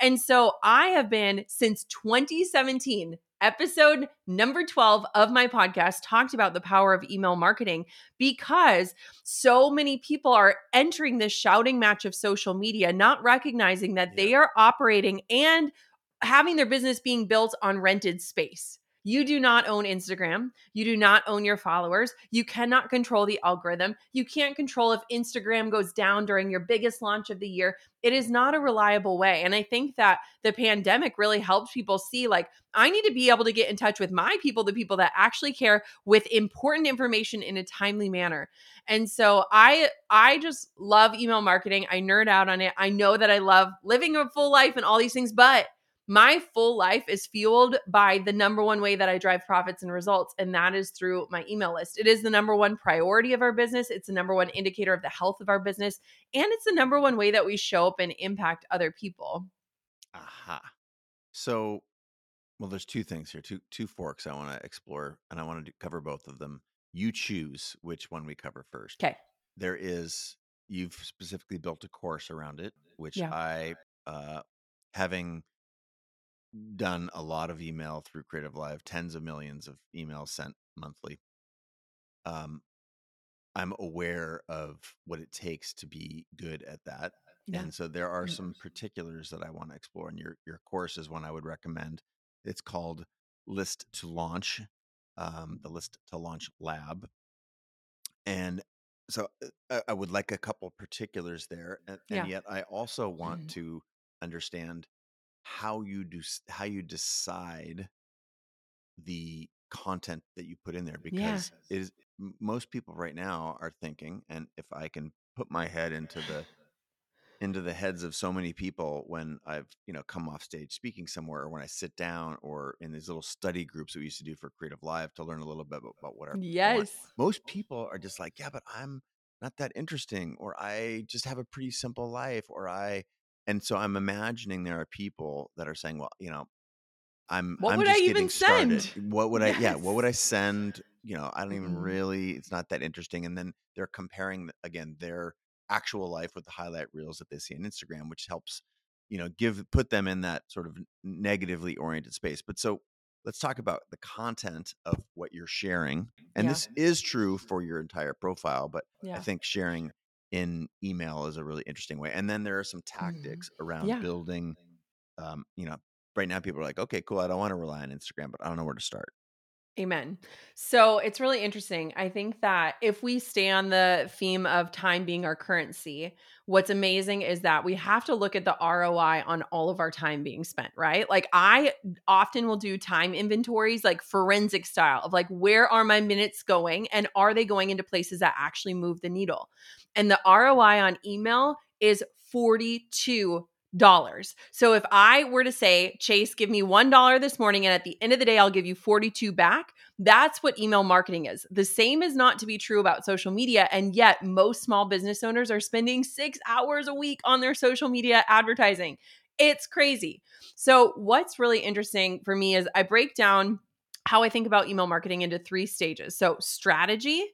And so I have been since 2017, episode number 12 of my podcast, talked about the power of email marketing because so many people are entering this shouting match of social media, not recognizing that they are operating and having their business being built on rented space. You do not own Instagram. You do not own your followers. You cannot control the algorithm. You can't control if Instagram goes down during your biggest launch of the year. It is not a reliable way. And I think that the pandemic really helped people see like, I need to be able to get in touch with my people, the people that actually care with important information in a timely manner. And so I I just love email marketing. I nerd out on it. I know that I love living a full life and all these things, but my full life is fueled by the number one way that I drive profits and results, and that is through my email list. It is the number one priority of our business. It's the number one indicator of the health of our business, and it's the number one way that we show up and impact other people. Aha. So Well, there's two things here, two two forks I want to explore, and I want to cover both of them. You choose which one we cover first. Okay. There is you've specifically built a course around it, which Yeah. I, uh, having done a lot of email through Creative Live, tens of millions of emails sent monthly. Um, I'm aware of what it takes to be good at that. Yeah. And so there are some particulars that I want to explore. And your your course is one I would recommend. It's called List to Launch, um, the List to Launch Lab. And so uh, I, I would like a couple particulars there, and, Yeah. and yet I also want Mhm. to understand how you do how you decide the content that you put in there Yeah. because it is most people right now are thinking and if i can put my head into the into the heads of so many people when i've you know come off stage speaking somewhere or when i sit down or in these little study groups that we used to do for creative live to learn a little bit about, about what our want Yes. most people are just like yeah but i'm not that interesting or i just have a pretty simple life or i and so i'm imagining there are people that are saying well you know i'm What i'm would I even getting started send? what would [LAUGHS] i yeah what would i send you know i don't even Mm-mm. really it's not that interesting and then they're comparing again their actual life with the highlight reels that they see on instagram which helps you know give put them in that sort of negatively oriented space but so let's talk about the content of what you're sharing and Yeah. this is true for your entire profile but i think sharing in email is a really interesting way and then there are some Mhm. tactics around Yeah. building um, you know right now people are like okay cool i don't want to rely on instagram but i don't know where to start Amen. So it's really interesting. I think that if we stay on the theme of time being our currency, what's amazing is that we have to look at the ROI on all of our time being spent, right? Like I often will do time inventories, like forensic style, of like, where are my minutes going and are they going into places that actually move the needle? And the ROI on email is 42 dollars. So if I were to say, Chase, give me one dollar this morning, and at the end of the day, I'll give you 42 back, that's what email marketing is. The same is not to be true about social media. And yet, most small business owners are spending six hours a week on their social media advertising. It's crazy. So, what's really interesting for me is I break down how I think about email marketing into three stages. So, strategy,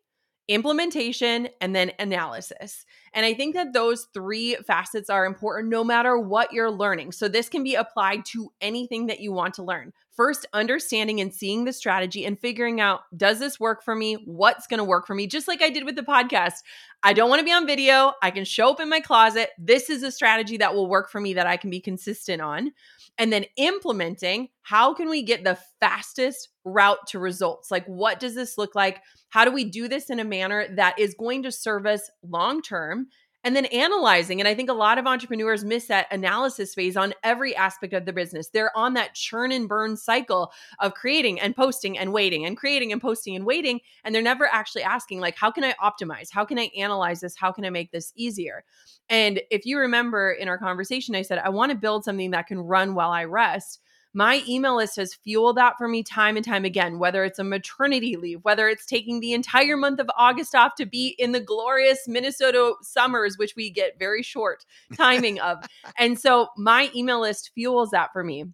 implementation, and then analysis. And I think that those three facets are important no matter what you're learning. So this can be applied to anything that you want to learn. First, understanding and seeing the strategy and figuring out does this work for me? What's going to work for me? Just like I did with the podcast. I don't want to be on video. I can show up in my closet. This is a strategy that will work for me that I can be consistent on. And then implementing how can we get the fastest route to results? Like, what does this look like? How do we do this in a manner that is going to serve us long term? And then analyzing. And I think a lot of entrepreneurs miss that analysis phase on every aspect of the business. They're on that churn and burn cycle of creating and posting and waiting and creating and posting and waiting. And they're never actually asking, like, how can I optimize? How can I analyze this? How can I make this easier? And if you remember in our conversation, I said, I want to build something that can run while I rest my email list has fueled that for me time and time again, whether it's a maternity leave, whether it's taking the entire month of August off to be in the glorious Minnesota summers, which we get very short [LAUGHS] timing of. And so my email list fuels that for me.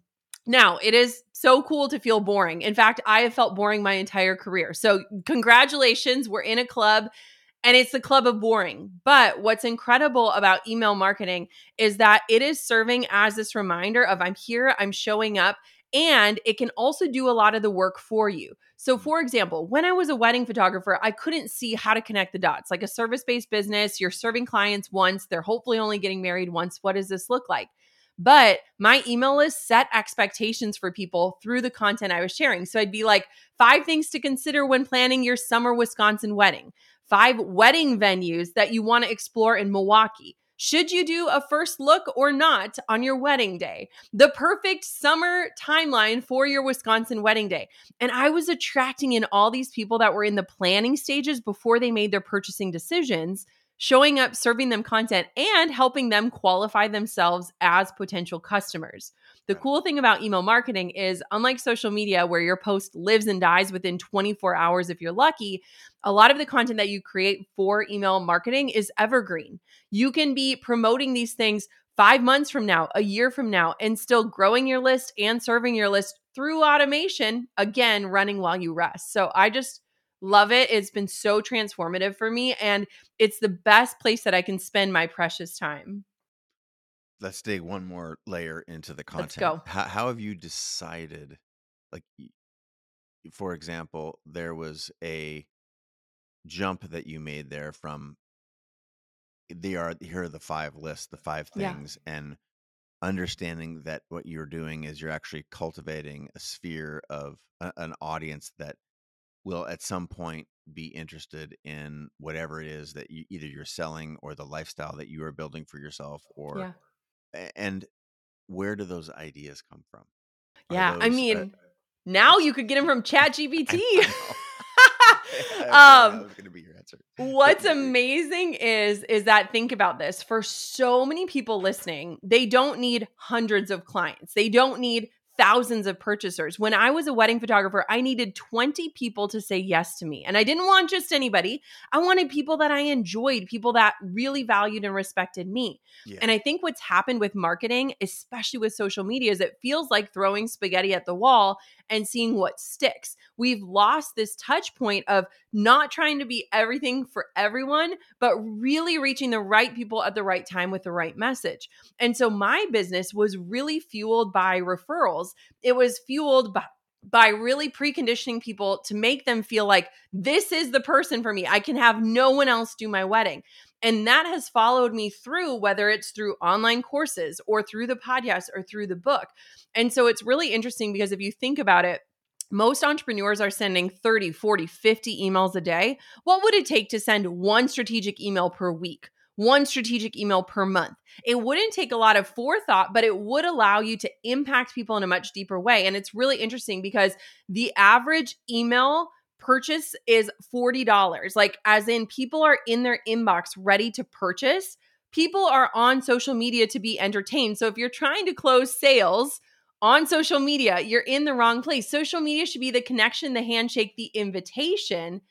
Now, it is so cool to feel boring. In fact, I have felt boring my entire career. So, congratulations, we're in a club and it's the club of boring. But what's incredible about email marketing is that it is serving as this reminder of I'm here, I'm showing up, and it can also do a lot of the work for you. So, mm. for example, when I was a wedding photographer, I couldn't see how to connect the dots. Like a service based business, you're serving clients once, they're hopefully only getting married once. What does this look like? But my email list set expectations for people through the content I was sharing. So I'd be like, five things to consider when planning your summer Wisconsin wedding five wedding venues that you want to explore in Milwaukee. Should you do a first look or not on your wedding day? The perfect summer timeline for your Wisconsin wedding day. And I was attracting in all these people that were in the planning stages before they made their purchasing decisions, showing up, serving them content, and helping them qualify themselves as potential customers. The cool thing about email marketing is, unlike social media, where your post lives and dies within 24 hours if you're lucky, a lot of the content that you create for email marketing is evergreen. You can be promoting these things five months from now, a year from now, and still growing your list and serving your list through automation, again, running while you rest. So I just love it. It's been so transformative for me. And it's the best place that I can spend my precious time. Let's dig one more layer into the content. Let's go. How, how have you decided, like, for example, there was a jump that you made there from they are here are the five lists, the five Yeah. things, and understanding that what you're doing is you're actually cultivating a sphere of a, an audience that will at some point be interested in whatever it is that you either you're selling or the lifestyle that you are building for yourself or Yeah. And where do those ideas come from Are Yeah. I uh, mean, now you could get them from [LAUGHS] ChatGPT. I know. [LAUGHS] [LAUGHS] I was gonna- um, that going to be your answer What's amazing is is that think about this for so many people listening, they don't need hundreds of clients. They don't need thousands of purchasers. When I was a wedding photographer, I needed 20 people to say yes to me. And I didn't want just anybody. I wanted people that I enjoyed, people that really valued and respected me. yeah. And I think what's happened with marketing, especially with social media, is it feels like throwing spaghetti at the wall and seeing what sticks. We've lost this touch point of not trying to be everything for everyone, but really reaching the right people at the right time with the right message. And so my business was really fueled by referrals. It was fueled by by really preconditioning people to make them feel like this is the person for me. I can have no one else do my wedding. And that has followed me through, whether it's through online courses or through the podcast or through the book. And so it's really interesting because if you think about it, most entrepreneurs are sending 30, 40, 50 emails a day. What would it take to send one strategic email per week? One strategic email per month. It wouldn't take a lot of forethought, but it would allow you to impact people in a much deeper way. And it's really interesting because the average email purchase is $40. Like, as in, people are in their inbox ready to purchase. People are on social media to be entertained. So, if you're trying to close sales on social media, you're in the wrong place. Social media should be the connection, the handshake, the invitation.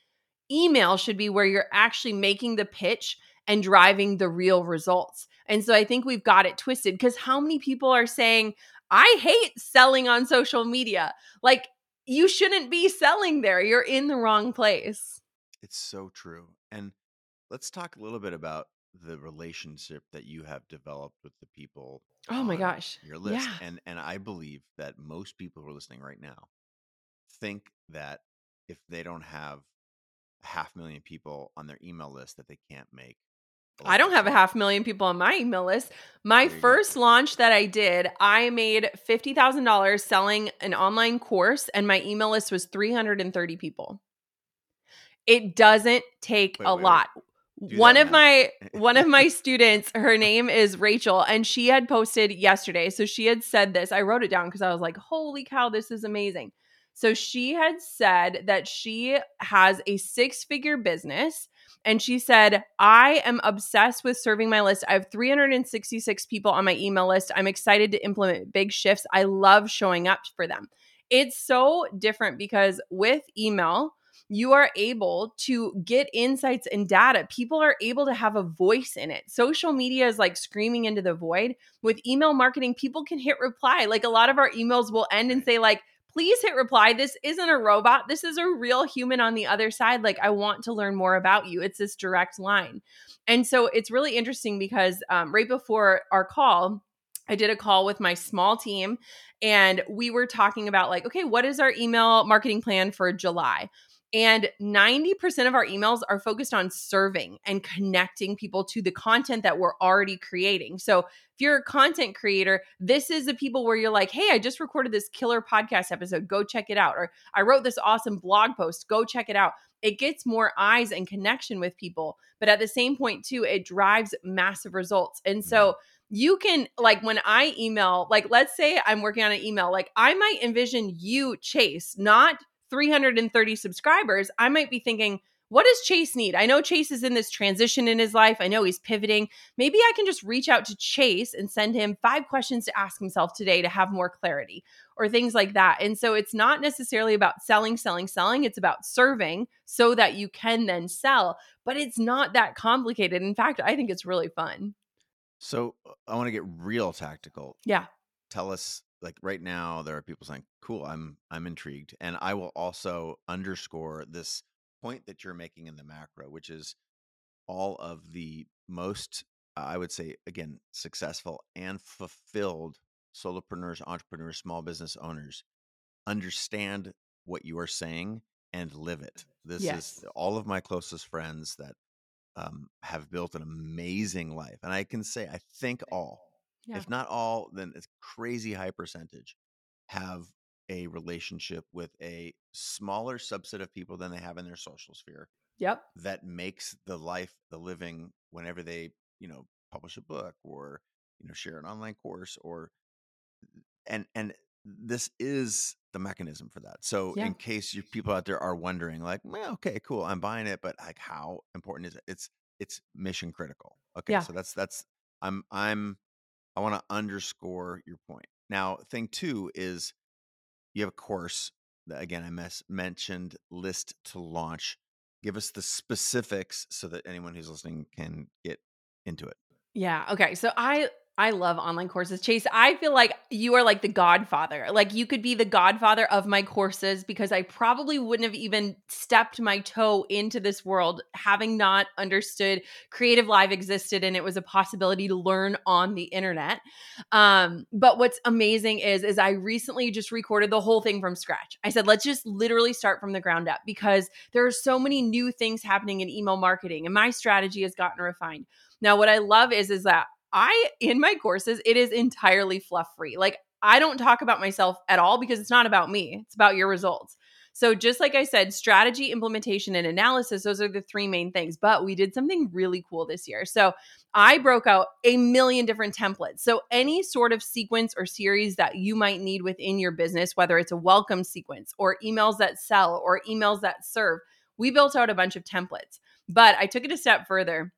Email should be where you're actually making the pitch and driving the real results. And so I think we've got it twisted because how many people are saying, I hate selling on social media? Like, you shouldn't be selling there. You're in the wrong place. It's so true. And let's talk a little bit about the relationship that you have developed with the people Oh my gosh. your list. Yeah. And and I believe that most people who are listening right now think that if they don't have a half million people on their email list that they can't make. I don't have a half million people on my email list. My you go. first launch that I did, I made $50,000 selling an online course, and my email list was 330 people. It doesn't take Wait, a wait, lot. One of math. my [LAUGHS] one of my students, her name is Rachel, and she had posted yesterday. So she had said this. I wrote it down because I was like, "Holy cow, this is amazing." So she had said that she has a six-figure business and she said, I am obsessed with serving my list. I have 366 people on my email list. I'm excited to implement big shifts. I love showing up for them. It's so different because with email, you are able to get insights and data. People are able to have a voice in it. Social media is like screaming into the void. With email marketing, people can hit reply. Like a lot of our emails will end and say, like, please hit reply. This isn't a robot. This is a real human on the other side. Like, I want to learn more about you. It's this direct line. And so it's really interesting because um, right before our call, I did a call with my small team and we were talking about, like, okay, what is our email marketing plan for July? And 90% of our emails are focused on serving and connecting people to the content that we're already creating. So, if you're a content creator, this is the people where you're like, hey, I just recorded this killer podcast episode. Go check it out. Or I wrote this awesome blog post. Go check it out. It gets more eyes and connection with people. But at the same point, too, it drives massive results. And so, mm-hmm. you can like when I email, like let's say I'm working on an email, like I might envision you, Chase, not 330 subscribers. I might be thinking, what does Chase need? I know Chase is in this transition in his life. I know he's pivoting. Maybe I can just reach out to Chase and send him five questions to ask himself today to have more clarity or things like that. And so it's not necessarily about selling, selling, selling. It's about serving so that you can then sell. But it's not that complicated. In fact, I think it's really fun. So uh, I want to get real tactical. Yeah. Tell us like right now there are people saying, "Cool, I'm I'm intrigued." And I will also underscore this point that you're making in the macro, which is all of the most I would say again, successful and fulfilled solopreneurs, entrepreneurs, small business owners understand what you are saying and live it. This Yes. is all of my closest friends that um, have built an amazing life. And I can say, I think all, Yeah. if not all, then it's crazy high percentage have a relationship with a smaller subset of people than they have in their social sphere Yep. that makes the life, the living, whenever they, you know, publish a book or, you know, share an online course or, and, and this is the mechanism for that. So Yeah. in case you people out there are wondering, like, well, okay, cool, I'm buying it, but like, how important is it? It's it's mission critical. Okay, Yeah. so that's that's I'm I'm I want to underscore your point. Now, thing two is you have a course that again I mes- mentioned list to launch. Give us the specifics so that anyone who's listening can get into it. Yeah. Okay. So I I love online courses. Chase, I feel like you are like the godfather. Like you could be the godfather of my courses because I probably wouldn't have even stepped my toe into this world having not understood Creative Live existed and it was a possibility to learn on the internet. Um, but what's amazing is is I recently just recorded the whole thing from scratch. I said, let's just literally start from the ground up because there are so many new things happening in email marketing and my strategy has gotten refined. Now, what I love is is that I in my courses it is entirely fluff free. Like I don't talk about myself at all because it's not about me. It's about your results. So just like I said, strategy, implementation and analysis those are the three main things, but we did something really cool this year. So I broke out a million different templates. So any sort of sequence or series that you might need within your business, whether it's a welcome sequence or emails that sell or emails that serve, we built out a bunch of templates. But I took it a step further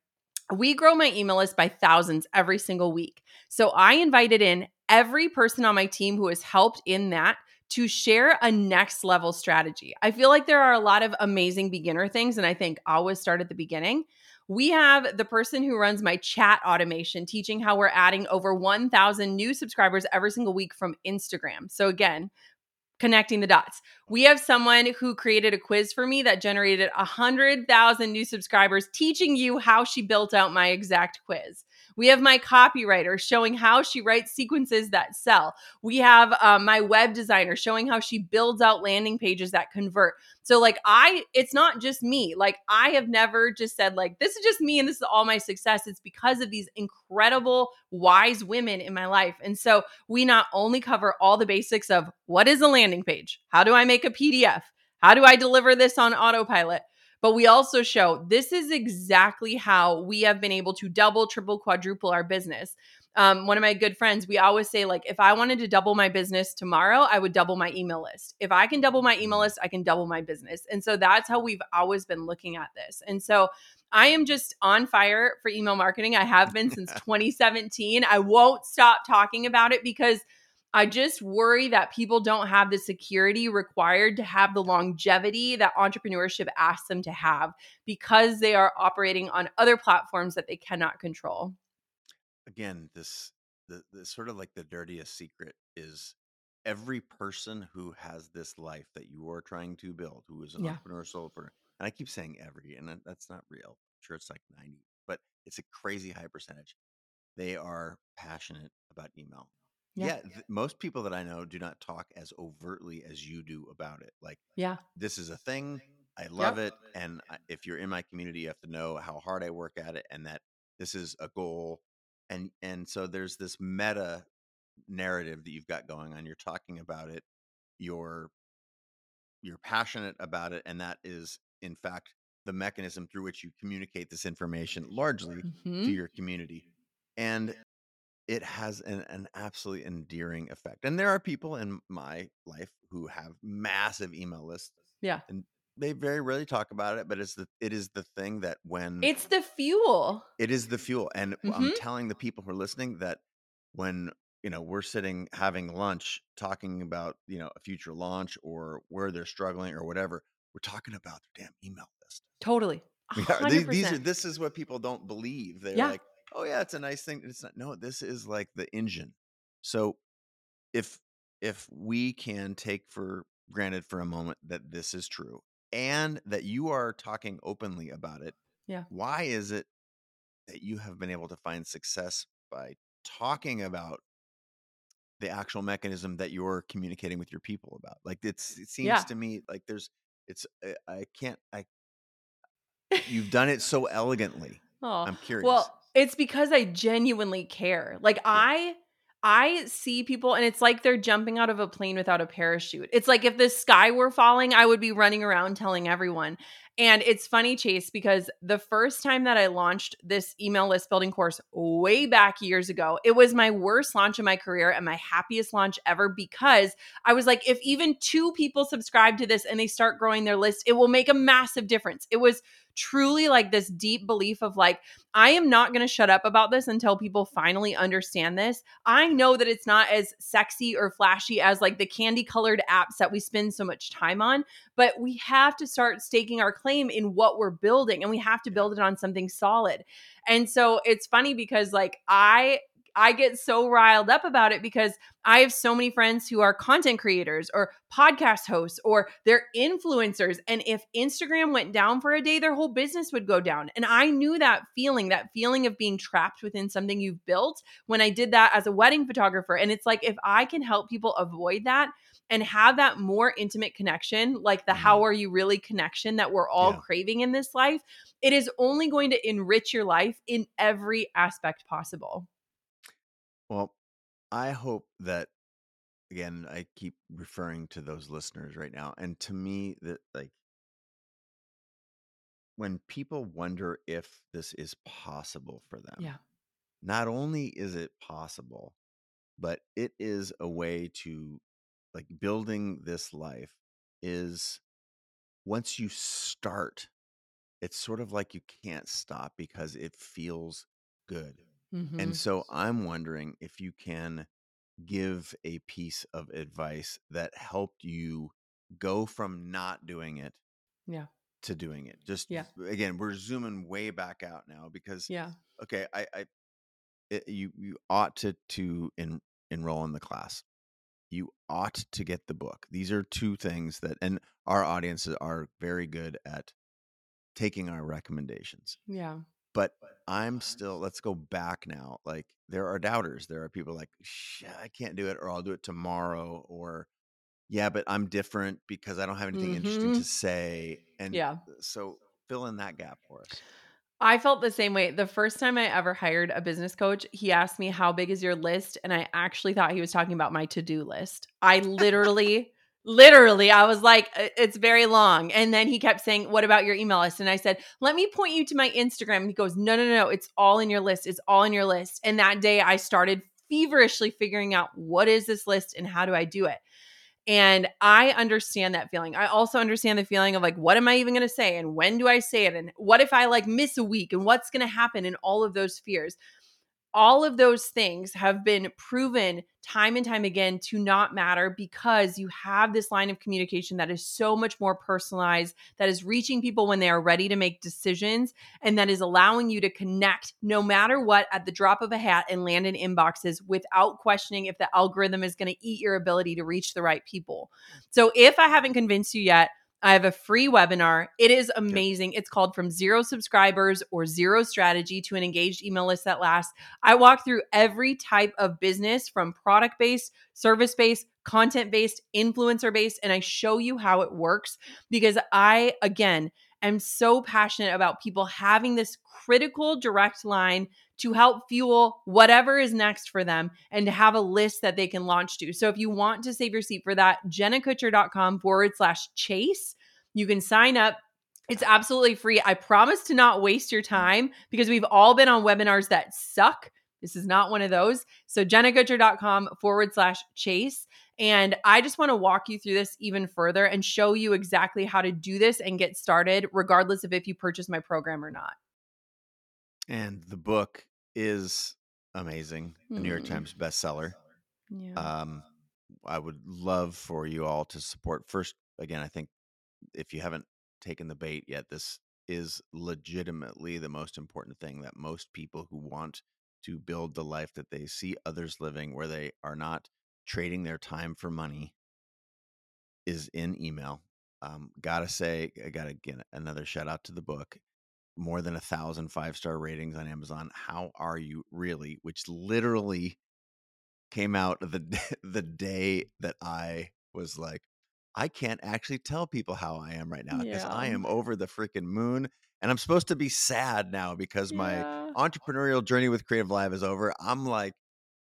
we grow my email list by thousands every single week. So I invited in every person on my team who has helped in that to share a next level strategy. I feel like there are a lot of amazing beginner things, and I think always start at the beginning. We have the person who runs my chat automation teaching how we're adding over 1,000 new subscribers every single week from Instagram. So, again, connecting the dots. We have someone who created a quiz for me that generated 100,000 new subscribers teaching you how she built out my exact quiz. We have my copywriter showing how she writes sequences that sell. We have um, my web designer showing how she builds out landing pages that convert. So, like, I, it's not just me. Like, I have never just said, like, this is just me and this is all my success. It's because of these incredible, wise women in my life. And so, we not only cover all the basics of what is a landing page, how do I make a PDF, how do I deliver this on autopilot, but we also show this is exactly how we have been able to double, triple, quadruple our business. Um, one of my good friends, we always say, like, if I wanted to double my business tomorrow, I would double my email list. If I can double my email list, I can double my business. And so that's how we've always been looking at this. And so I am just on fire for email marketing. I have been since [LAUGHS] 2017. I won't stop talking about it because I just worry that people don't have the security required to have the longevity that entrepreneurship asks them to have because they are operating on other platforms that they cannot control. Again, this the, the sort of like the dirtiest secret is every person who has this life that you are trying to build, who is an Yeah. entrepreneur, solopreneur, and I keep saying every, and that's not real. I'm sure it's like 90, but it's a crazy high percentage. They are passionate about email. Yeah. Yeah, th- most people that I know do not talk as overtly as you do about it. Like, Yeah. this is a thing. I love it. And I- if you're in my community, you have to know how hard I work at it and that this is a goal. And and so there's this meta narrative that you've got going on. You're talking about it. You're you're passionate about it, and that is in fact the mechanism through which you communicate this information largely to Mhm. your community. And it has an, an absolutely endearing effect. And there are people in my life who have massive email lists. Yeah. And they very rarely talk about it, but it's the it is the thing that when It's the fuel. it is the fuel. And I'm Mhm. telling the people who are listening that when you know we're sitting having lunch talking about you know a future launch or where they're struggling or whatever, we're talking about their damn email list. Totally. [LAUGHS] Yeah, these, these are this is what people don't believe. They're Yeah. like, oh yeah, it's a nice thing. It's not. No, this is like the engine. So if if we can take for granted for a moment that this is true and that you are talking openly about it, Yeah. why is it that you have been able to find success by talking about the actual mechanism that you're communicating with your people about? Like it's it seems Yeah. to me like there's it's I- can't I [LAUGHS] you've done it so elegantly. Oh, I'm curious. Well, it's because I genuinely care. Like I I see people and it's like they're jumping out of a plane without a parachute. It's like if the sky were falling, I would be running around telling everyone. And it's funny, Chase, because the first time that I launched this email list building course way back years ago, it was my worst launch of my career and my happiest launch ever because I was like, if even two people subscribe to this and they start growing their list, it will make a massive difference. It was truly like this deep belief of like, I am not going to shut up about this until people finally understand this. I know that it's not as sexy or flashy as like the candy colored apps that we spend so much time on, but we have to start staking our claim in what we're building and we have to build it on something solid. And so it's funny because like I I get so riled up about it because I have so many friends who are content creators or podcast hosts or they're influencers. And if Instagram went down for a day, their whole business would go down. And I knew that feeling, that feeling of being trapped within something you've built when I did that as a wedding photographer. And it's like, if I can help people avoid that, and have that more intimate connection, like the Mhm. how are you really connection that we're all Yeah. craving in this life, it is only going to enrich your life in every aspect possible. Well, I hope that again, I keep referring to those listeners right now. And to me, that like when people wonder if this is possible for them, Yeah. not only is it possible, but it is a way to like building this life is once you start, it's sort of like you can't stop because it feels good. Mhm. And so I'm wondering if you can give a piece of advice that helped you go from not doing it Yeah. to doing it. Just Yeah. again, we're zooming way back out now because Yeah. okay, I, I it, you you ought to to en, enroll in the class. You ought to get the book. These are two things that, and our audiences are very good at taking our recommendations Yeah. But I'm still let's go back now. Like there are doubters. There are people like, Shh, I can't do it, or I'll do it tomorrow, or yeah, but I'm different because I don't have anything interesting mm-hmm. to say. And Yeah. Uh, so fill in that gap for us. I felt the same way. The first time I ever hired a business coach, he asked me, How big is your list? And I actually thought he was talking about my to do list. I literally, literally, I was like, It's very long. And then he kept saying, What about your email list? And I said, Let me point you to my Instagram. And he goes, No, no, no. It's all in your list. It's all in your list. And that day I started feverishly figuring out what is this list and how do I do it. And I understand that feeling. I also understand the feeling of like, what am I even going to say? And when do I say it? And what if I like miss a week? And what's going to happen? And all of those fears. All of those things have been proven time and time again to not matter because you have this line of communication that is so much more personalized, that is reaching people when they are ready to make decisions, and that is allowing you to connect no matter what at the drop of a hat and land in inboxes without questioning if the algorithm is going to eat your ability to reach the right people. So if I haven't convinced you yet, I have a free webinar. It is amazing. It's called From Zero Subscribers or Zero Strategy to an Engaged Email List That Lasts. I walk through every type of business from product based, service based, content based, influencer based, and I show you how it works because I, again, am so passionate about people having this critical direct line to help fuel whatever is next for them and to have a list that they can launch to. So if you want to save your seat for that, jennakutcher.com forward slash chase, you can sign up. It's absolutely free. I promise to not waste your time because we've all been on webinars that suck. This is not one of those. So jennakutcher.com forward slash chase. And I just want to walk you through this even further and show you exactly how to do this and get started, regardless of if you purchase my program or not. And the book is amazing. A New York Hmm. Times bestseller. Yeah. Um, I would love for you all to support. First, again, I think if you haven't taken the bait yet, this is legitimately the most important thing that most people who want to build the life that they see others living, where they are not trading their time for money is in email. Um, gotta say, I gotta get another shout out to the book. More than a thousand five star ratings on Amazon. How are you really? Which literally came out the [LAUGHS] the day that I was like, I can't actually tell people how I am right now because I am over the freaking moon. And I'm supposed to be sad now because my entrepreneurial journey with Creative Live is over. I'm like,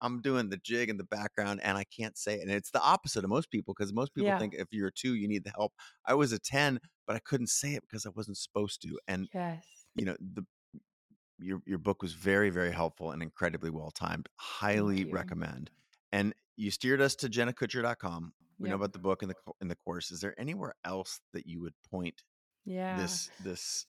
I'm doing the jig in the background and I can't say it. And it's the opposite of most people because most people Yeah. think if you're a two, you need the help. I was a 10, but I couldn't say it because I wasn't supposed to. And, Yes. You know, the your your book was very, very helpful and incredibly well timed. Highly recommend. And you steered us to jennakutcher.com. We know about the book and the and the course. Is there anywhere else that you would point Yeah. this this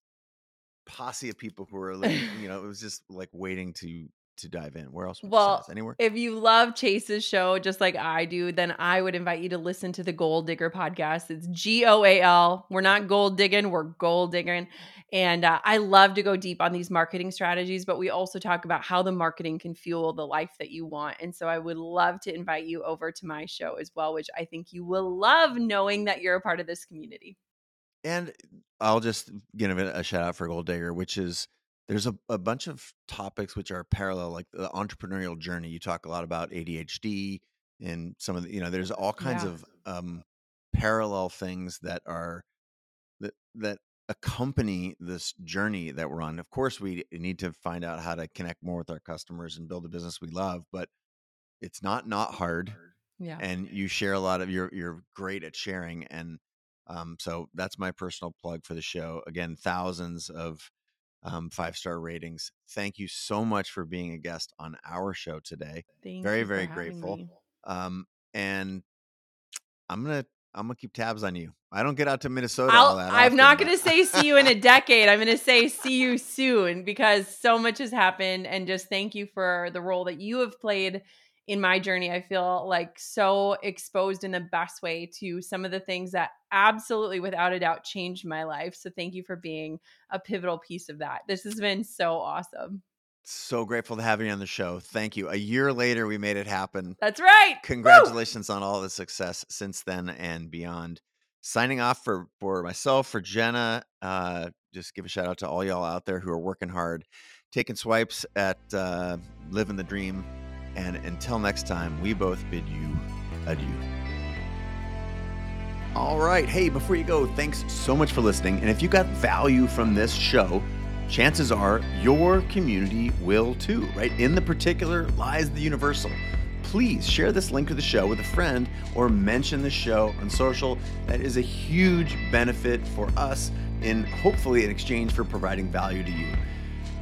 posse of people who are [LAUGHS] like, you know, it was just like waiting to to dive in. Where else would Well. Anywhere? If you love Chase's show just like I do, then I would invite you to listen to the Goal Digger podcast. It's G O A L. We're not gold digging, we're goal digging. And uh, I love to go deep on these marketing strategies, but we also talk about how the marketing can fuel the life that you want. And so I would love to invite you over to my show as well, which I think you will love knowing that you're a part of this community. And I'll just give a shout out for Goal Digger, which is there's a, a bunch of topics which are parallel, like the entrepreneurial journey. You talk a lot about ADHD and some of the, you know, there's all kinds Yeah. of um, parallel things that are that that accompany this journey that we're on. Of course, we need to find out how to connect more with our customers and build a business we love, but it's not not hard Yeah. and you share a lot of you're you're great at sharing and um, so that's my personal plug for the show again thousands of um, five star ratings thank you so much for being a guest on our show today Thank very you very grateful um, and i'm gonna i'm gonna keep tabs on you i don't get out to minnesota I'll, all that I'm often, not going to say see you in a decade. I'm going to say see you soon because so much has happened. And just thank you for the role that you have played in my journey. I feel like so exposed in the best way to some of the things that absolutely, without a doubt, changed my life. So thank you for being a pivotal piece of that. This has been so awesome. so grateful to have you on the show thank you a year later we made it happen That's right. Woo! congratulations on all the success since then and beyond signing off for for myself for jenna uh just give a shout out to all y'all out there who are working hard taking swipes at uh living the dream and until next time we both bid you adieu all right hey before you go thanks so much for listening and if you got value from this show chances are your community will too right in the particular lies the universal please share this link to the show with a friend or mention the show on social. That is a huge benefit for us in hopefully in exchange for providing value to you.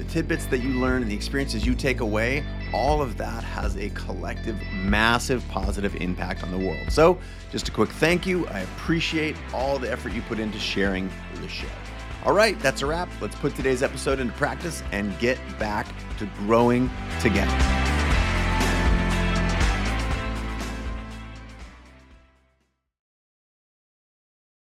the tidbits that you learn and the experiences you take away, all of that has a collective, massive positive impact on the world. So, just a quick thank you. I appreciate all the effort you put into sharing the show. All right, that's a wrap. Let's put today's episode into practice and get back to growing together.